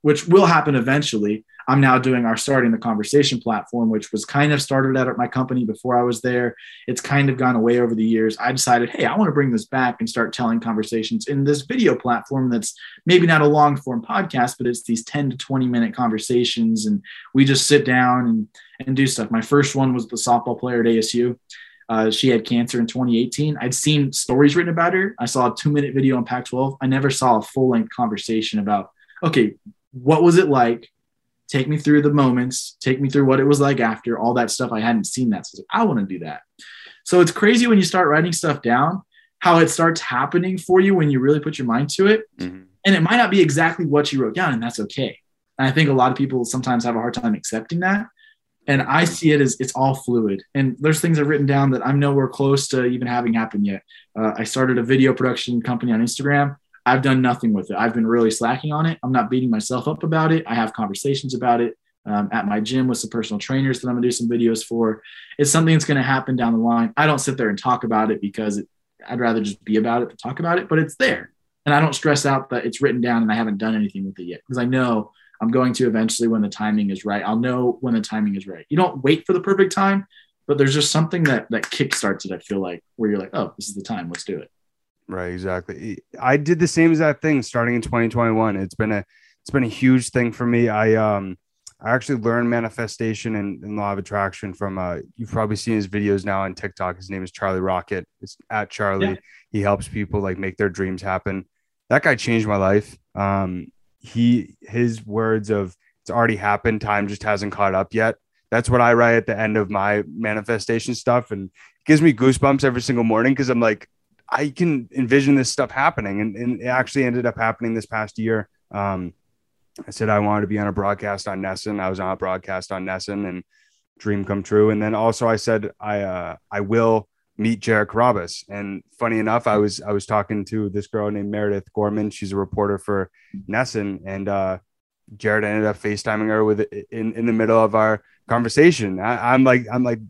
which will happen eventually, I'm now doing our starting the conversation platform, which was kind of started out at my company before I was there. It's kind of gone away over the years. I decided, hey, I want to bring this back and start telling conversations in this video platform that's maybe not a long form podcast, but it's these 10 to 20 minute conversations. And we just sit down and, and do stuff. My first one was the softball player at ASU. Uh, she had cancer in 2018. I'd seen stories written about her. I saw a two minute video on Pac 12. I never saw a full length conversation about, okay, what was it like? Take me through the moments, take me through what it was like after all that stuff. I hadn't seen that. So I, like, I want to do that. So it's crazy when you start writing stuff down, how it starts happening for you when you really put your mind to it. Mm-hmm. And it might not be exactly what you wrote down, and that's okay. And I think a lot of people sometimes have a hard time accepting that. And I see it as it's all fluid. And there's things I've written down that I'm nowhere close to even having happen yet. Uh, I started a video production company on Instagram. I've done nothing with it. I've been really slacking on it. I'm not beating myself up about it. I have conversations about it um, at my gym with some personal trainers that I'm gonna do some videos for. It's something that's gonna happen down the line. I don't sit there and talk about it because it, I'd rather just be about it than talk about it, but it's there. And I don't stress out that it's written down and I haven't done anything with it yet because I know I'm going to eventually when the timing is right. I'll know when the timing is right. You don't wait for the perfect time, but there's just something that that kickstarts it. I feel like where you're like, oh, this is the time. Let's do it. Right, exactly. I did the same exact thing starting in 2021. It's been a it's been a huge thing for me. I um I actually learned manifestation and, and law of attraction from uh you've probably seen his videos now on TikTok. His name is Charlie Rocket. It's at Charlie. Yeah. He helps people like make their dreams happen. That guy changed my life. Um he his words of it's already happened, time just hasn't caught up yet. That's what I write at the end of my manifestation stuff and gives me goosebumps every single morning because I'm like I can envision this stuff happening and, and it actually ended up happening this past year. Um I said I wanted to be on a broadcast on NESN. I was on a broadcast on NESN and dream come true. And then also I said I uh, I will meet Jared Carrabis. And funny enough, I was I was talking to this girl named Meredith Gorman. She's a reporter for NESN, and uh, Jared ended up FaceTiming her with in in the middle of our conversation. I, I'm like I'm like.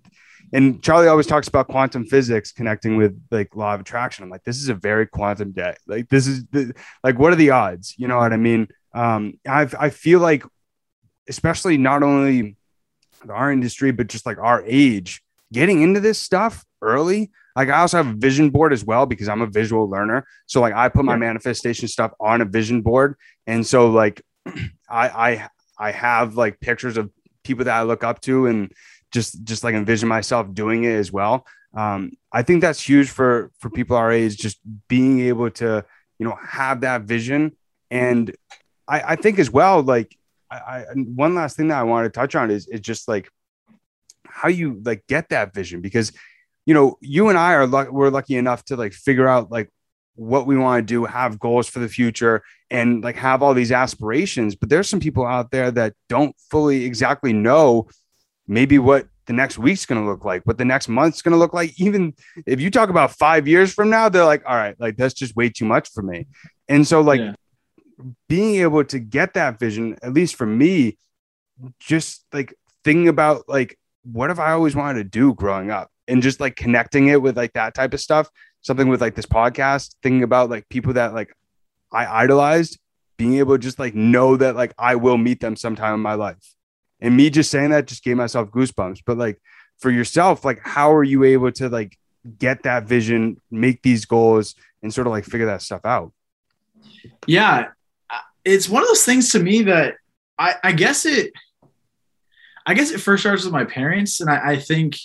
And Charlie always talks about quantum physics connecting with like law of attraction. I'm like, this is a very quantum day. Like, this is the, like, what are the odds? You know what I mean? um, I I feel like, especially not only our industry, but just like our age, getting into this stuff early. Like I also have a vision board as well because I'm a visual learner. So like I put my manifestation stuff on a vision board, and so like (clears throat) I I I have like pictures of people that I look up to and just just like envision myself doing it as well. Um, I think that's huge for for people our age, just being able to you know have that vision and I, I think as well, like I, I, one last thing that I want to touch on is is just like how you like get that vision because you know you and I are luck we're lucky enough to like figure out like what we want to do, have goals for the future, and like have all these aspirations. But there's some people out there that don't fully exactly know maybe what the next week's going to look like, what the next month's going to look like. Even if you talk about five years from now, they're like, all right, like that's just way too much for me. And so, like, yeah being able to get that vision, at least for me, just like thinking about like what have I always wanted to do growing up and just like connecting it with like that type of stuff, something with like this podcast, thinking about like people that like I idolized, being able to just like know that like I will meet them sometime in my life. And me just saying that just gave myself goosebumps. But like for yourself, like how are you able to like get that vision, make these goals, and sort of like figure that stuff out? Yeah, it's one of those things to me that I, I guess it I guess it first starts with my parents, and I, I, think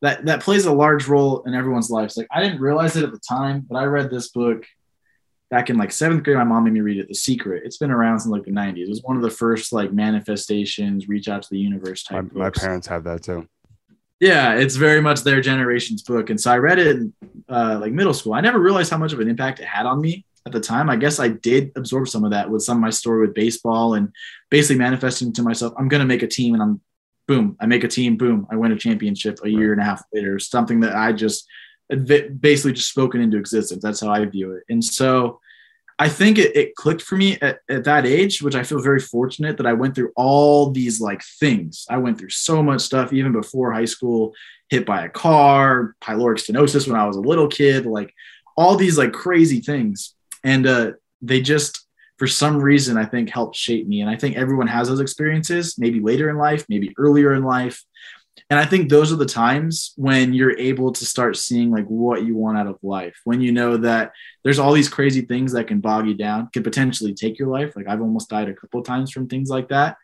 that that plays a large role in everyone's lives. Like I didn't realize it at the time, but I read this book back in like seventh grade. My mom made me read it, The Secret. It's been around since like the '90s. It was one of the first like manifestations, reach out to the universe type. My, my parents have that too. Yeah, it's very much their generation's book, and so I read it in uh, like middle school. I never realized how much of an impact it had on me at the time. I guess I did absorb some of that with some of my story with baseball and basically manifesting to myself, I'm going to make a team and I'm boom, I make a team, boom, I win a championship a year and a half later, something that I just basically just spoken into existence. That's how I view it. And so I think it, it clicked for me at, at that age, which I feel very fortunate that I went through all these like things. I went through so much stuff even before high school, hit by a car, pyloric stenosis when I was a little kid, like all these like crazy things and uh, they just for some reason i think helped shape me and i think everyone has those experiences maybe later in life maybe earlier in life and i think those are the times when you're able to start seeing like what you want out of life when you know that there's all these crazy things that can bog you down could potentially take your life like i've almost died a couple times from things like that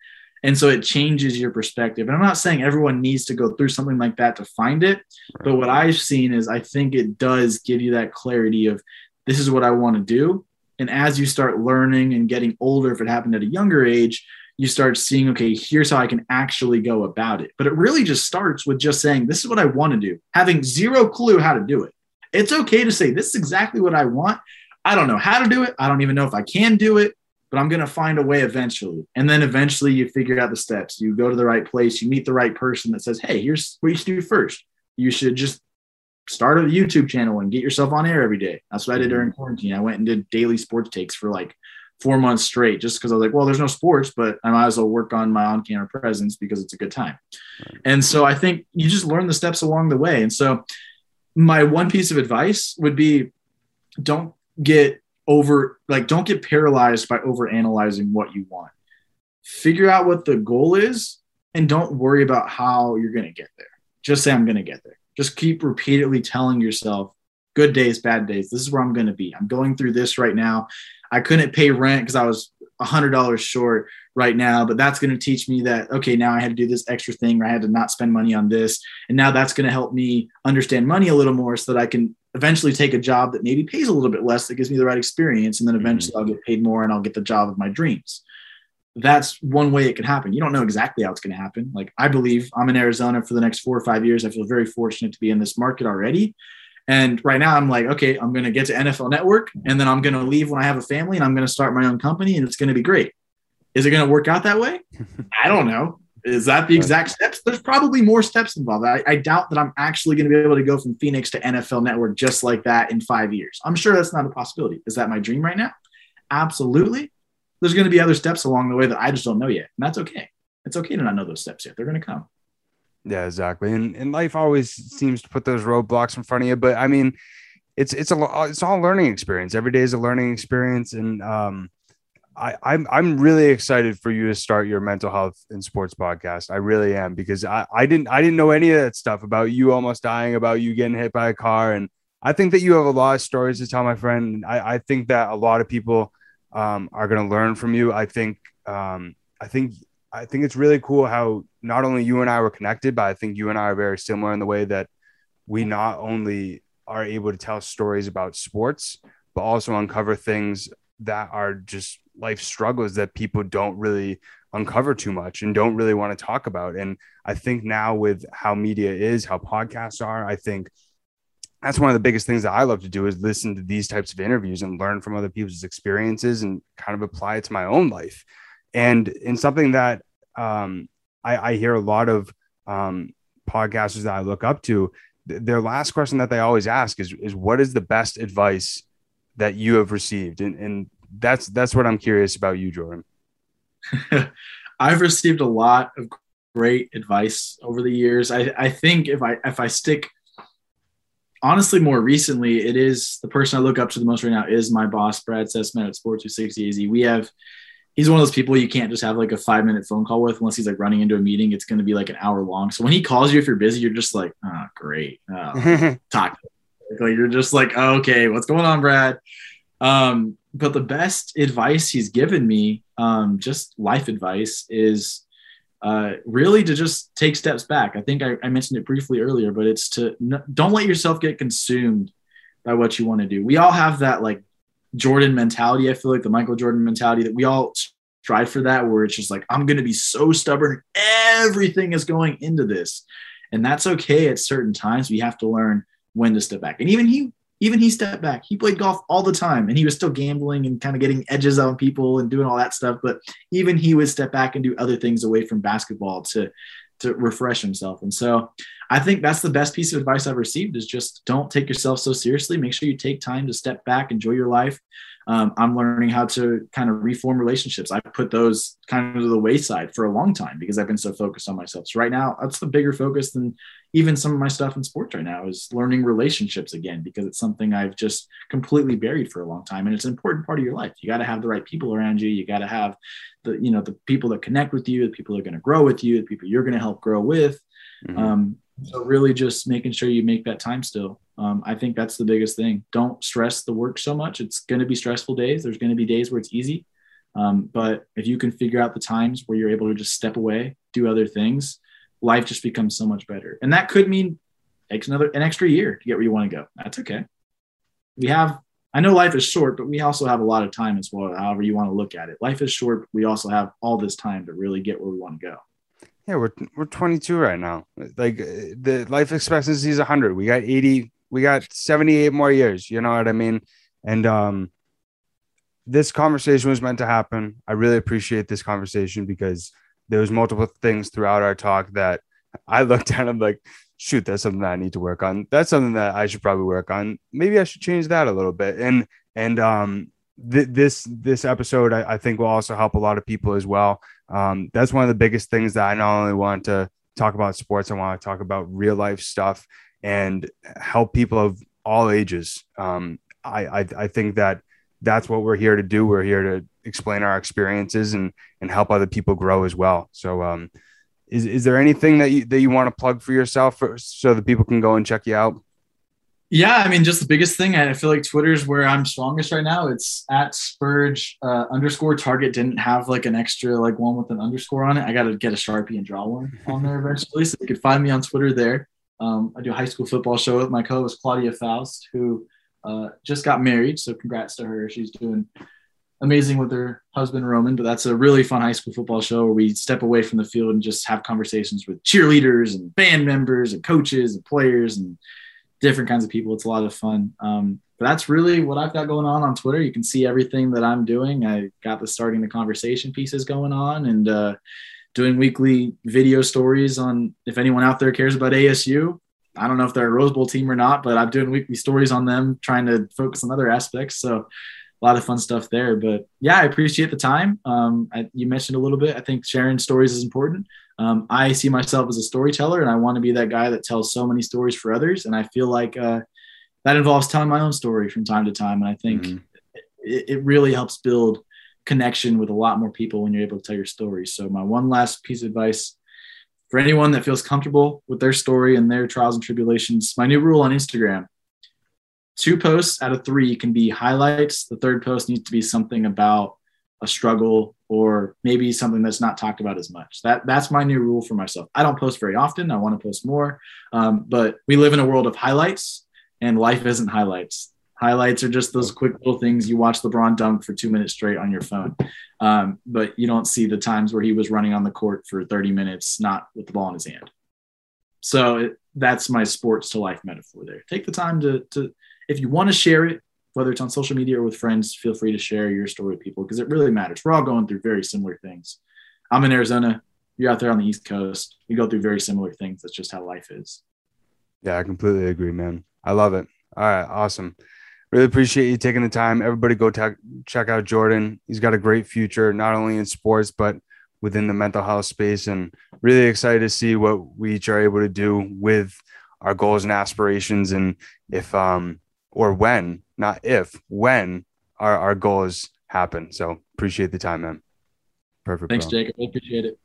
and so it changes your perspective and i'm not saying everyone needs to go through something like that to find it right. but what i've seen is i think it does give you that clarity of this is what I want to do. And as you start learning and getting older, if it happened at a younger age, you start seeing, okay, here's how I can actually go about it. But it really just starts with just saying, this is what I want to do, having zero clue how to do it. It's okay to say, this is exactly what I want. I don't know how to do it. I don't even know if I can do it, but I'm going to find a way eventually. And then eventually you figure out the steps. You go to the right place, you meet the right person that says, hey, here's what you should do first. You should just start a YouTube channel and get yourself on air every day. That's what I did during quarantine. I went and did daily sports takes for like four months straight just because I was like, well, there's no sports, but I might as well work on my on camera presence because it's a good time. And so I think you just learn the steps along the way. And so my one piece of advice would be don't get over, like, don't get paralyzed by over analyzing what you want. figure out what the goal is and don't worry about how you're going to get there. Just say, I'm going to get there. Just keep repeatedly telling yourself, good days, bad days. This is where I'm going to be. I'm going through this right now. I couldn't pay rent because I was $100 short right now, but that's going to teach me that, okay, now I had to do this extra thing where I had to not spend money on this. And now that's going to help me understand money a little more so that I can eventually take a job that maybe pays a little bit less that gives me the right experience. And then eventually mm-hmm. I'll get paid more and I'll get the job of my dreams. That's one way it can happen. You don't know exactly how it's going to happen. Like I believe I'm in Arizona for the next four or five years. I feel very fortunate to be in this market already. And right now I'm like, okay, I'm going to get to NFL Network and then I'm going to leave when I have a family and I'm going to start my own company and it's going to be great. Is it going to work out that way? (laughs) I don't know. Is that the exact steps? There's probably more steps involved. I, I doubt that I'm actually going to be able to go from Phoenix to NFL Network just like that in five years. I'm sure that's not a possibility. Is that my dream right now? Absolutely. There's going to be other steps along the way that I just don't know yet. And that's okay. It's okay to not know those steps yet. They're going to come. Yeah, exactly. And and life always seems to put those roadblocks in front of you. But I mean, it's it's a it's all learning experience. Every day is a learning experience, and um, I I'm I'm really excited for you to start your mental health and sports podcast. I really am because I I didn't I didn't know any of that stuff about you almost dying, about you getting hit by a car, and I think that you have a lot of stories to tell, my friend. I I think that a lot of people um, are going to learn from you. I think um, I think I think it's really cool how not only you and I were connected, but I think you and I are very similar in the way that we not only are able to tell stories about sports, but also uncover things that are just life struggles that people don't really uncover too much and don't really want to talk about. And I think now with how media is, how podcasts are, I think that's one of the biggest things that I love to do is listen to these types of interviews and learn from other people's experiences and kind of apply it to my own life. And in something that um, I, I, hear a lot of um, podcasters that I look up to, th- their last question that they always ask is, is what is the best advice that you have received? And, and that's, that's what I'm curious about you, Jordan. (laughs) I've received a lot of great advice over the years. I, I think if I, if I stick honestly, more recently, it is the person I look up to the most right now is my boss, Brad Cesmat at Sports 260 AZ. We have he's one of those people you can't just have like a five minute phone call with unless he's like running into a meeting. It's going to be like an hour long. So when he calls you, if you're busy, you're just like, oh, great. Oh, (laughs) talk. Like you're just like, oh, okay, what's going on, Brad? Um, but the best advice he's given me, um, just life advice, is uh, really to just take steps back. I think I, I mentioned it briefly earlier, but it's to n- don't let yourself get consumed by what you want to do. We all have that like Jordan mentality. I feel like the Michael Jordan mentality that we all strive for that, where it's just like, I'm going to be so stubborn. Everything is going into this. And that's okay at certain times. We have to learn when to step back. And even he, even he stepped back. He played golf all the time and he was still gambling and kind of getting edges on people and doing all that stuff. But even he would step back and do other things away from basketball to, to refresh himself. And so I think that's the best piece of advice I've received is just don't take yourself so seriously. Make sure you take time to step back, enjoy your life. Um, I'm learning how to kind of reform relationships. I put those kind of to the wayside for a long time because I've been so focused on myself. So right now, that's the bigger focus than even some of my stuff in sports right now is learning relationships again because it's something I've just completely buried for a long time, and it's an important part of your life. You got to have the right people around you. You got to have the you know the people that connect with you, the people that are going to grow with you, the people you're going to help grow with. Mm-hmm. Um, so really just making sure you make that time still. Um, i think that's the biggest thing. Don't stress the work so much. It's going to be stressful days. There's going to be days where it's easy. Um, but if you can figure out the times where you're able to just step away do other things life just becomes so much better. And that could mean takes another an extra year to get where you want to go. That's okay. We have i know life is short but we also have a lot of time as well however you want to look at it. Life is short. We also have all this time to really get where we want to go yeah, we're we're 22 right now. Like the life expectancy is 100. We got 80. We got 78 more years. You know what I mean? And um, this conversation was meant to happen. I really appreciate this conversation because there was multiple things throughout our talk that I (laughs) looked at. I'm like, shoot, that's something that I need to work on. That's something that I should probably work on. Maybe I should change that a little bit. And and um, th- this this episode I, I, think will also help a lot of people as well. Um, that's one of the biggest things that I not only want to talk about sports, I want to talk about real life stuff and help people of all ages. Um, I, I I think that that's what we're here to do. We're here to explain our experiences and and help other people grow as well. So um, is is there anything that you that you want to plug for yourself for, so that people can go and check you out? Yeah, I mean, just the biggest thing. I feel like Twitter's where I'm strongest right now. It's at Spurge uh, underscore Target. Didn't have like an extra like one with an underscore on it. I got to get a sharpie and draw one on there eventually. so you can find me on Twitter there. Um, I do a high school football show with my co-host Claudia Faust, who uh, just got married. So congrats to her. She's doing amazing with her husband Roman. But that's a really fun high school football show where we step away from the field and just have conversations with cheerleaders and band members and coaches and players and different kinds of people. It's a lot of fun. Um, but that's really what I've got going on on Twitter. You can see everything that I'm doing. I got the starting the conversation pieces going on and uh, doing weekly video stories on if anyone out there cares about ASU. I don't know if they're a Rose Bowl team or not, but I'm doing weekly stories on them, trying to focus on other aspects. So a lot of fun stuff there. But yeah, I appreciate the time. Um, I, you mentioned a little bit. I think sharing stories is important. Um, I see myself as a storyteller, and I want to be that guy that tells so many stories for others. And I feel like uh, that involves telling my own story from time to time. And I think mm-hmm. it, it, really helps build connection with a lot more people when you're able to tell your story. So my one last piece of advice for anyone that feels comfortable with their story and their trials and tribulations, my new rule on Instagram two posts out of three can be highlights. The third post needs to be something about a struggle or maybe something that's not talked about as much. That that's my new rule for myself. I don't post very often. I want to post more, um, but we live in a world of highlights, and life isn't highlights. Highlights are just those quick little things. You watch LeBron dunk for two minutes straight on your phone, um, but you don't see the times where he was running on the court for 30 minutes, not with the ball in his hand. So it, that's my sports to life metaphor there. Take the time to to if you want to share it, whether it's on social media or with friends, feel free to share your story with people because it really matters. We're all going through very similar things. I'm in Arizona. You're out there on the East Coast. We go through very similar things. That's just how life is. Yeah, I completely agree, man. I love it. All right, awesome. Really appreciate you taking the time. Everybody go te- check out Jordan. He's got a great future, not only in sports, but within the mental health space. And really excited to see what we each are able to do with our goals and aspirations. And if um, or when, not if, when our, our goals happen. So appreciate the time, man. Perfect. Thanks, bro. Jacob. I appreciate it.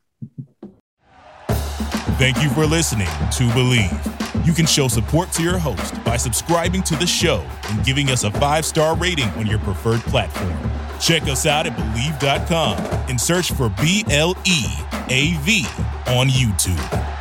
Thank you for listening to Bleav. You can show support to your host by subscribing to the show and giving us a five star rating on your preferred platform. Check us out at Bleav.com and search for B L E A V on YouTube.